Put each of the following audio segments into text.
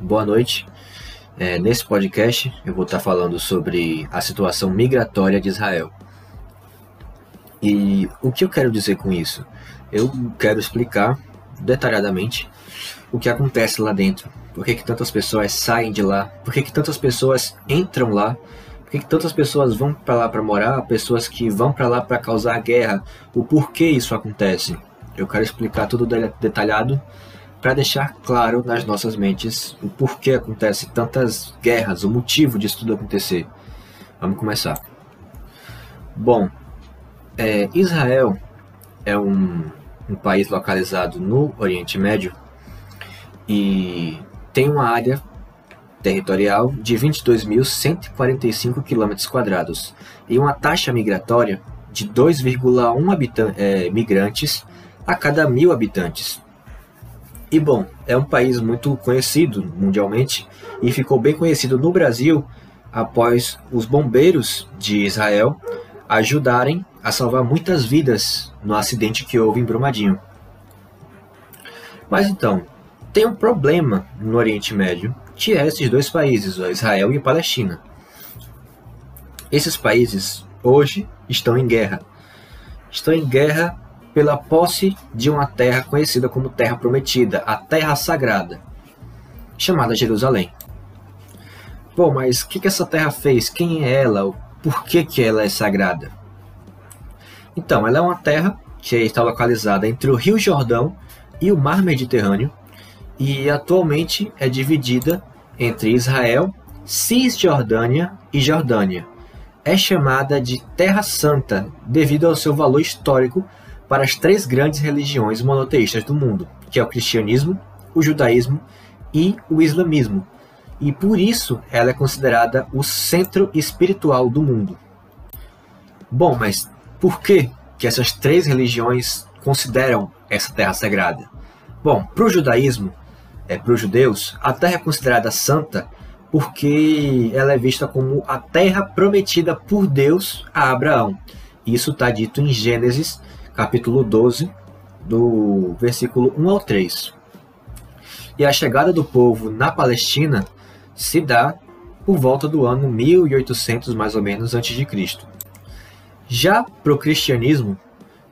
boa noite. É, nesse podcast eu vou estar falando sobre a situação migratória de Israel. E o que eu quero dizer com isso? Eu quero explicar detalhadamente o que acontece lá dentro. Por que, que tantas pessoas saem de lá? Por que, que tantas pessoas entram lá? Por que, que tantas pessoas vão para lá para morar? Pessoas que vão para lá para causar guerra? O porquê isso acontece? Eu quero explicar tudo detalhado para deixar claro nas nossas mentes o porquê acontece tantas guerras, o motivo disso tudo acontecer. Vamos começar. Bom, é, Israel é um, um país localizado no Oriente Médio e tem uma área territorial de 22.145 km e uma taxa migratória de 2,1 é, migrantes a cada mil habitantes. E bom, é um país muito conhecido mundialmente e ficou bem conhecido no Brasil após os bombeiros de Israel ajudarem a salvar muitas vidas no acidente que houve em Brumadinho. Mas então, tem um problema no Oriente Médio, que é esses dois países, Israel e Palestina. Esses países hoje estão em guerra. Estão em guerra pela posse de uma terra conhecida como Terra Prometida, a Terra Sagrada, chamada Jerusalém. Bom, mas o que, que essa terra fez? Quem é ela? Por que, que ela é sagrada? Então, ela é uma terra que está localizada entre o Rio Jordão e o Mar Mediterrâneo e atualmente é dividida entre Israel, Cisjordânia e Jordânia. É chamada de Terra Santa devido ao seu valor histórico para as três grandes religiões monoteístas do mundo, que é o cristianismo, o judaísmo e o islamismo. E por isso ela é considerada o centro espiritual do mundo. Bom, mas por que, que essas três religiões consideram essa terra sagrada? Bom, para o judaísmo, é, para os judeus, a terra é considerada santa porque ela é vista como a terra prometida por Deus a Abraão. Isso está dito em Gênesis capítulo 12, do versículo 1 ao 3. E a chegada do povo na Palestina se dá por volta do ano 1800 mais ou menos antes de Cristo. Já para o cristianismo,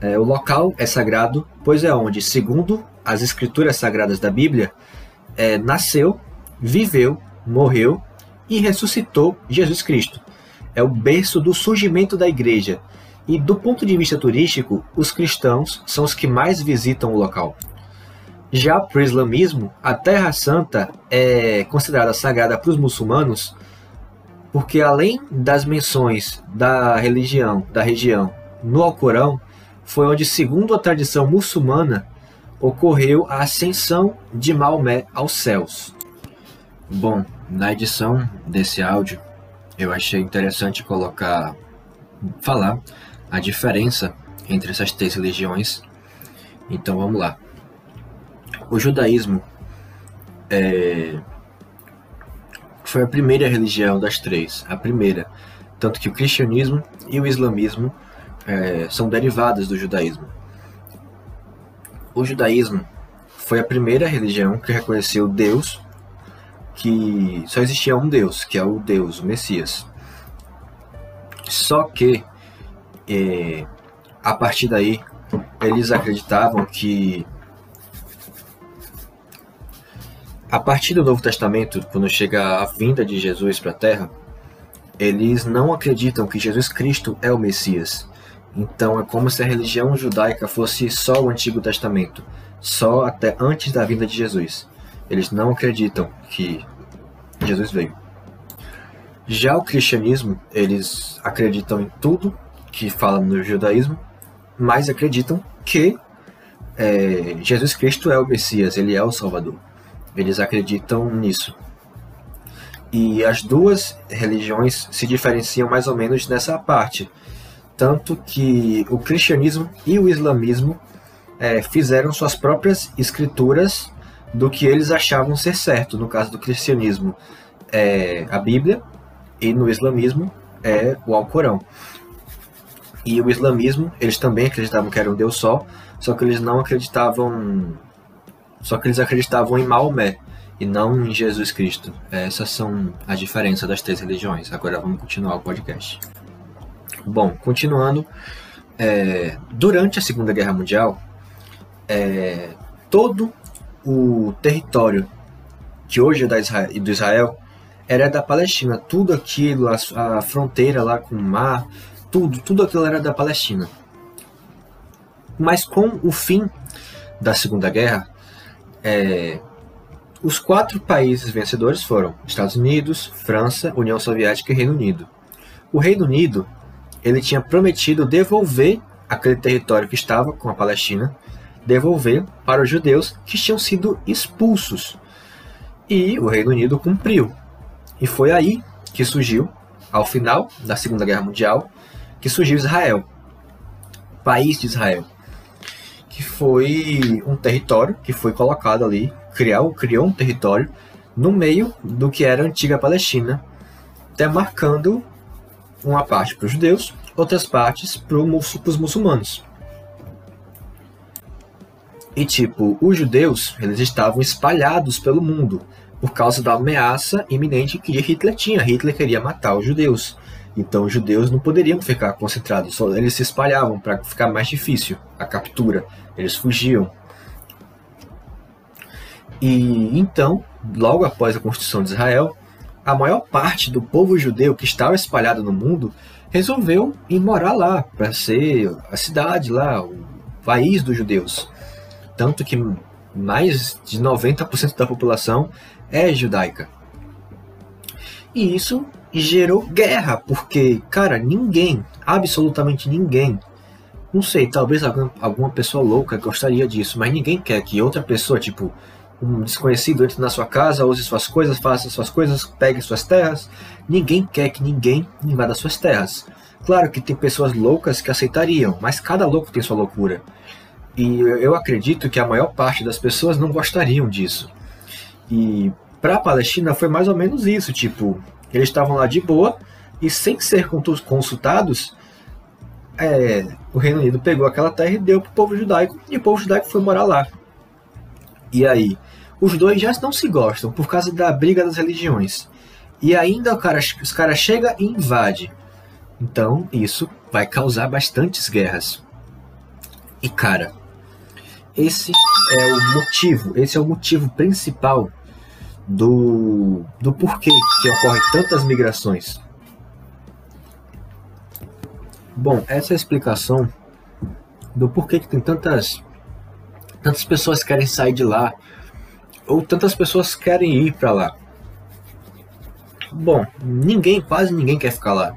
é, o local é sagrado, pois é onde, segundo as escrituras sagradas da Bíblia, é, nasceu, viveu, morreu e ressuscitou Jesus Cristo. É o berço do surgimento da igreja, e do ponto de vista turístico, os cristãos são os que mais visitam o local. Já para o islamismo, a Terra Santa é considerada sagrada para os muçulmanos porque além das menções da religião, da região no Alcorão, foi onde, segundo a tradição muçulmana, ocorreu a ascensão de Maomé aos céus. Bom, na edição desse áudio, eu achei interessante colocar, falar a diferença entre essas três religiões. Então vamos lá. O judaísmo é, foi a primeira religião das três, a primeira. Tanto que o cristianismo e o islamismo é, são derivadas do judaísmo. O judaísmo foi a primeira religião que reconheceu Deus, que só existia um Deus, que é o Deus, o Messias. Só que é, a partir daí, eles acreditavam que a partir do Novo Testamento, quando chega a vinda de Jesus para a Terra, eles não acreditam que Jesus Cristo é o Messias. Então é como se a religião judaica fosse só o Antigo Testamento, só até antes da vinda de Jesus. Eles não acreditam que Jesus veio. Já o cristianismo, eles acreditam em tudo que falam no judaísmo, mas acreditam que é, Jesus Cristo é o Messias, ele é o Salvador. Eles acreditam nisso. E as duas religiões se diferenciam mais ou menos nessa parte. Tanto que o cristianismo e o islamismo é, fizeram suas próprias escrituras do que eles achavam ser certo. No caso do cristianismo, é a Bíblia, e no islamismo é o Alcorão. E o islamismo, eles também acreditavam que era um Deus só, só que eles não acreditavam. Só que eles acreditavam em Maomé. e não em Jesus Cristo. Essas são as diferenças das três religiões. Agora vamos continuar o podcast. Bom, continuando, é, durante a Segunda Guerra Mundial, é, todo o território que hoje é da Israel, do Israel era da Palestina. Tudo aquilo, a, a fronteira lá com o mar, tudo, tudo aquilo era da Palestina. Mas com o fim da Segunda Guerra, é, os quatro países vencedores foram Estados Unidos, França, União Soviética e Reino Unido. O Reino Unido ele tinha prometido devolver aquele território que estava com a Palestina, devolver para os judeus que tinham sido expulsos. E o Reino Unido cumpriu. E foi aí que surgiu, ao final da Segunda Guerra Mundial, que surgiu Israel, país de Israel, que foi um território que foi colocado ali, criou, criou um território no meio do que era a antiga Palestina, demarcando uma parte para os judeus, outras partes para os muçulmanos. E tipo, os judeus, eles estavam espalhados pelo mundo por causa da ameaça iminente que Hitler tinha. Hitler queria matar os judeus. Então os judeus não poderiam ficar concentrados, só eles se espalhavam para ficar mais difícil a captura. Eles fugiam. E então, logo após a construção de Israel, a maior parte do povo judeu que estava espalhado no mundo resolveu ir morar lá, para ser a cidade lá, o país dos judeus. Tanto que mais de 90% da população é judaica. E isso gerou guerra, porque, cara, ninguém, absolutamente ninguém, não sei, talvez alguma pessoa louca gostaria disso, mas ninguém quer que outra pessoa, tipo, um desconhecido entre na sua casa, use suas coisas, faça suas coisas, pegue suas terras. Ninguém quer que ninguém invada suas terras. Claro que tem pessoas loucas que aceitariam, mas cada louco tem sua loucura. E eu acredito que a maior parte das pessoas não gostariam disso. E para a Palestina foi mais ou menos isso, tipo, eles estavam lá de boa e sem ser consultados, é, o Reino Unido pegou aquela terra e deu para o povo judaico e o povo judaico foi morar lá. E aí, os dois já não se gostam por causa da briga das religiões. E ainda cara, os caras chegam e invadem. Então, isso vai causar bastantes guerras. E cara, esse é o motivo, esse é o motivo principal do, do porquê que ocorrem tantas migrações. Bom, essa é a explicação do porquê que tem tantas tantas pessoas querem sair de lá ou tantas pessoas querem ir para lá. Bom, ninguém, quase ninguém quer ficar lá.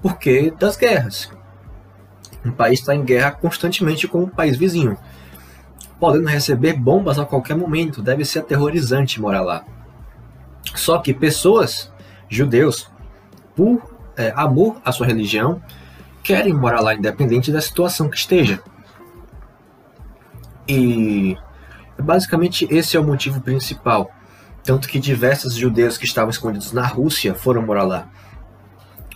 Porque das guerras. Um país está em guerra constantemente com o um país vizinho podendo receber bombas a qualquer momento. Deve ser aterrorizante morar lá. Só que pessoas, judeus, por é, amor à sua religião, querem morar lá independente da situação que esteja. E basicamente esse é o motivo principal. Tanto que diversos judeus que estavam escondidos na Rússia foram morar lá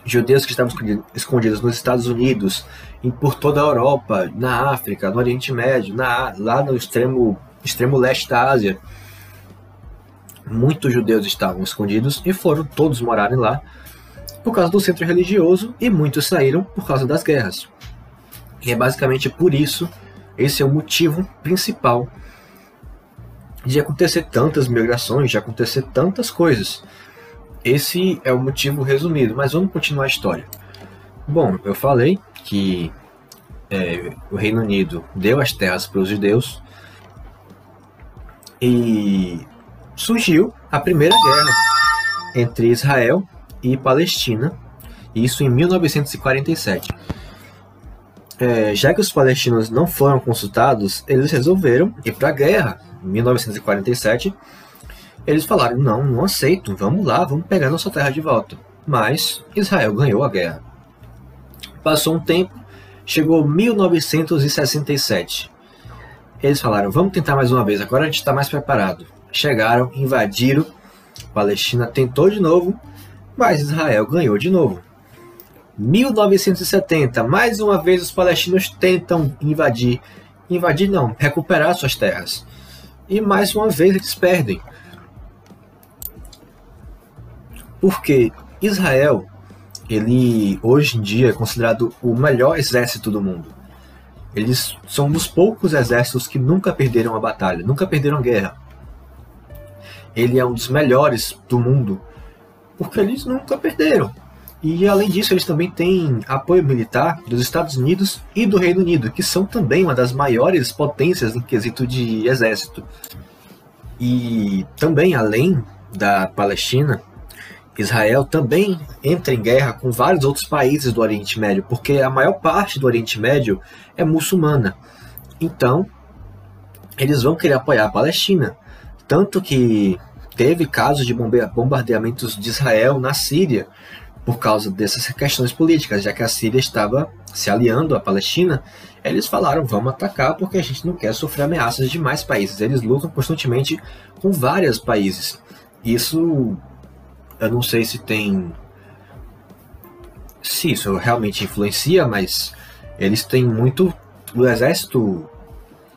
judeus que estavam escondidos nos Estados Unidos, em, por toda a Europa, na África, no Oriente Médio, na, lá no extremo, extremo leste da Ásia. Muitos judeus estavam escondidos e foram todos morarem lá por causa do centro religioso e muitos saíram por causa das guerras. E é basicamente por isso, esse é o motivo principal de acontecer tantas migrações, de acontecer tantas coisas. Esse é o motivo resumido, mas vamos continuar a história. Bom, eu falei que é, o Reino Unido deu as terras para os judeus e surgiu a primeira guerra entre Israel e Palestina, isso em 1947. É, já que os palestinos não foram consultados, eles resolveram ir para a guerra em 1947 eles falaram: não, não aceito, vamos lá, vamos pegar nossa terra de volta. Mas Israel ganhou a guerra. Passou um tempo, chegou 1967. Eles falaram: vamos tentar mais uma vez, agora a gente está mais preparado. Chegaram, invadiram, Palestina tentou de novo, mas Israel ganhou de novo. 1970, mais uma vez os palestinos tentam invadir, invadir não, recuperar suas terras. E mais uma vez eles perdem Porque Israel, ele hoje em dia é considerado o melhor exército do mundo. Eles são um dos poucos exércitos que nunca perderam a batalha, nunca perderam guerra. Ele é um dos melhores do mundo, porque eles nunca perderam. E além disso, eles também têm apoio militar dos Estados Unidos e do Reino Unido, que são também uma das maiores potências no quesito de exército. E também, além da Palestina, Israel também entra em guerra com vários outros países do Oriente Médio, porque a maior parte do Oriente Médio é muçulmana. Então, eles vão querer apoiar a Palestina. Tanto que teve casos de bombardeamentos de Israel na Síria, por causa dessas questões políticas, já que a Síria estava se aliando à Palestina, eles falaram: vamos atacar porque a gente não quer sofrer ameaças de mais países. Eles lutam constantemente com vários países. Isso eu não sei se tem. Se isso realmente influencia, mas eles têm muito. O exército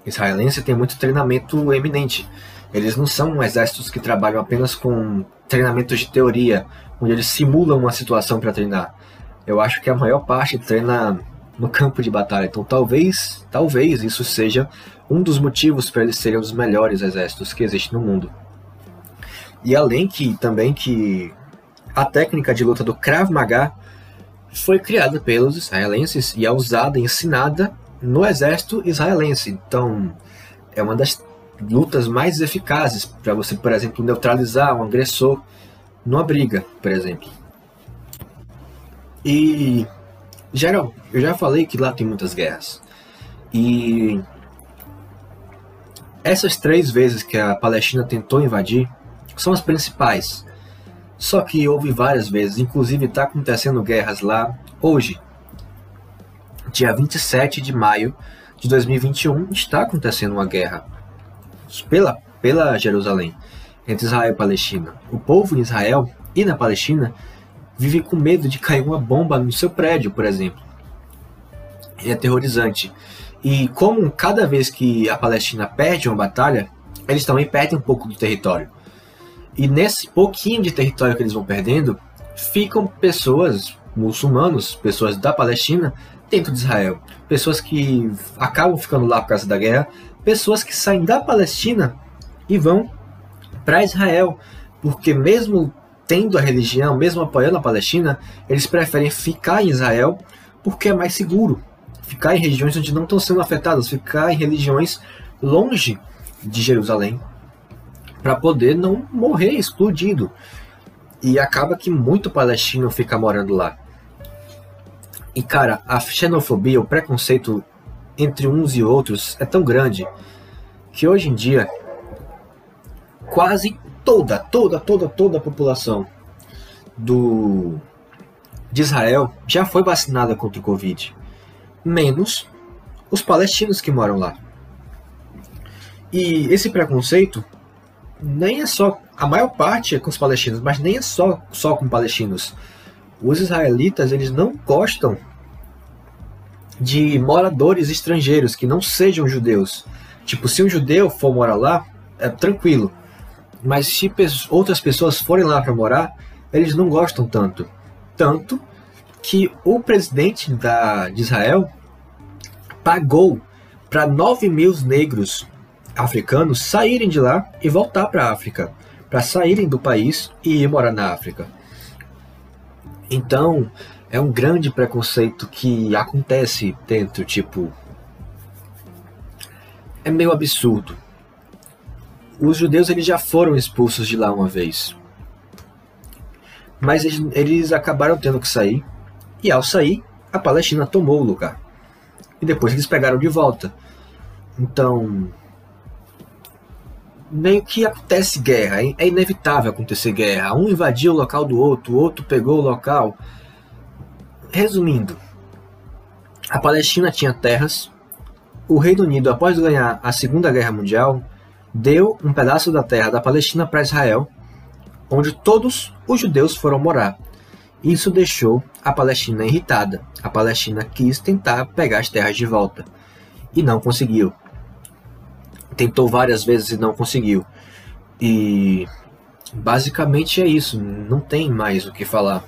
israelense tem muito treinamento eminente. Eles não são exércitos que trabalham apenas com treinamentos de teoria, onde eles simulam uma situação para treinar. Eu acho que a maior parte treina no campo de batalha. Então talvez, talvez isso seja um dos motivos para eles serem os melhores exércitos que existem no mundo. E além que também que a técnica de luta do Krav Maga foi criada pelos israelenses e é usada e ensinada no exército israelense. Então, é uma das lutas mais eficazes para você, por exemplo, neutralizar um agressor numa briga, por exemplo. E geral, eu já falei que lá tem muitas guerras. E essas três vezes que a Palestina tentou invadir são as principais. Só que houve várias vezes, inclusive está acontecendo guerras lá hoje. Dia 27 de maio de 2021 está acontecendo uma guerra pela, pela Jerusalém entre Israel e Palestina. O povo em Israel e na Palestina vive com medo de cair uma bomba no seu prédio, por exemplo. É aterrorizante. E como cada vez que a Palestina perde uma batalha, eles também perdem um pouco do território. E nesse pouquinho de território que eles vão perdendo, ficam pessoas muçulmanos, pessoas da Palestina, dentro de Israel. Pessoas que acabam ficando lá por causa da guerra, pessoas que saem da Palestina e vão para Israel, porque mesmo tendo a religião, mesmo apoiando a Palestina, eles preferem ficar em Israel porque é mais seguro. Ficar em regiões onde não estão sendo afetadas, ficar em religiões longe de Jerusalém, para poder não morrer explodido. E acaba que muito palestino fica morando lá. E cara, a xenofobia, o preconceito entre uns e outros é tão grande que hoje em dia quase toda, toda, toda, toda a população do de Israel já foi vacinada contra o Covid, menos os palestinos que moram lá. E esse preconceito nem é só a maior parte é com os palestinos, mas nem é só só com palestinos. Os israelitas eles não gostam de moradores estrangeiros que não sejam judeus. Tipo, se um judeu for morar lá, é tranquilo. Mas se outras pessoas forem lá para morar, eles não gostam tanto. Tanto que o presidente da, de Israel pagou para 9 mil negros africanos saírem de lá e voltar para a África, para saírem do país e ir morar na África. Então, é um grande preconceito que acontece dentro, tipo. É meio absurdo os judeus eles já foram expulsos de lá uma vez. Mas eles, eles acabaram tendo que sair, e ao sair, a Palestina tomou o lugar. E depois eles pegaram de volta. Então, meio que acontece guerra, é inevitável acontecer guerra. Um invadiu o local do outro, o outro pegou o local. Resumindo, a Palestina tinha terras. O Reino Unido, após ganhar a Segunda Guerra Mundial, deu um pedaço da terra da Palestina para Israel, onde todos os judeus foram morar. Isso deixou a Palestina irritada. A Palestina quis tentar pegar as terras de volta e não conseguiu. Tentou várias vezes e não conseguiu. E basicamente é isso, não tem mais o que falar.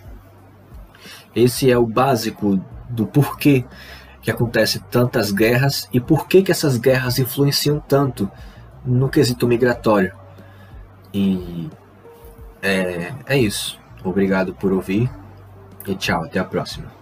Esse é o básico do porquê que acontece tantas guerras e por que que essas guerras influenciam tanto no quesito migratório. E é, é isso. Obrigado por ouvir e tchau, até a próxima.